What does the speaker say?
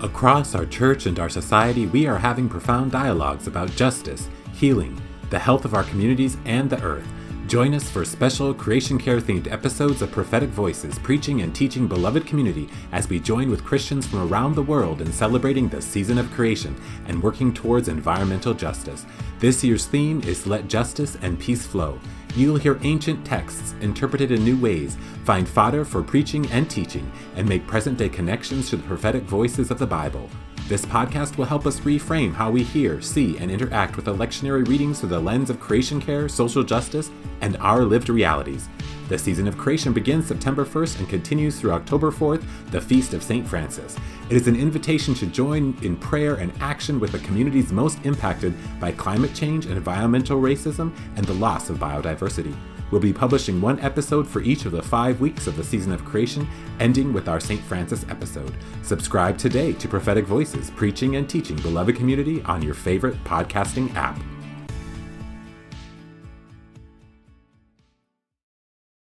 Across our church and our society, we are having profound dialogues about justice, healing, the health of our communities, and the earth. Join us for special creation care themed episodes of Prophetic Voices, preaching and teaching beloved community as we join with Christians from around the world in celebrating the season of creation and working towards environmental justice. This year's theme is Let Justice and Peace Flow. You'll hear ancient texts interpreted in new ways, find fodder for preaching and teaching, and make present day connections to the prophetic voices of the Bible. This podcast will help us reframe how we hear, see, and interact with the lectionary readings through the lens of creation care, social justice, and our lived realities. The season of creation begins September 1st and continues through October 4th, the Feast of St. Francis. It is an invitation to join in prayer and action with the communities most impacted by climate change, environmental racism, and the loss of biodiversity. We'll be publishing one episode for each of the five weeks of the season of creation, ending with our St. Francis episode. Subscribe today to Prophetic Voices, preaching and teaching beloved community on your favorite podcasting app.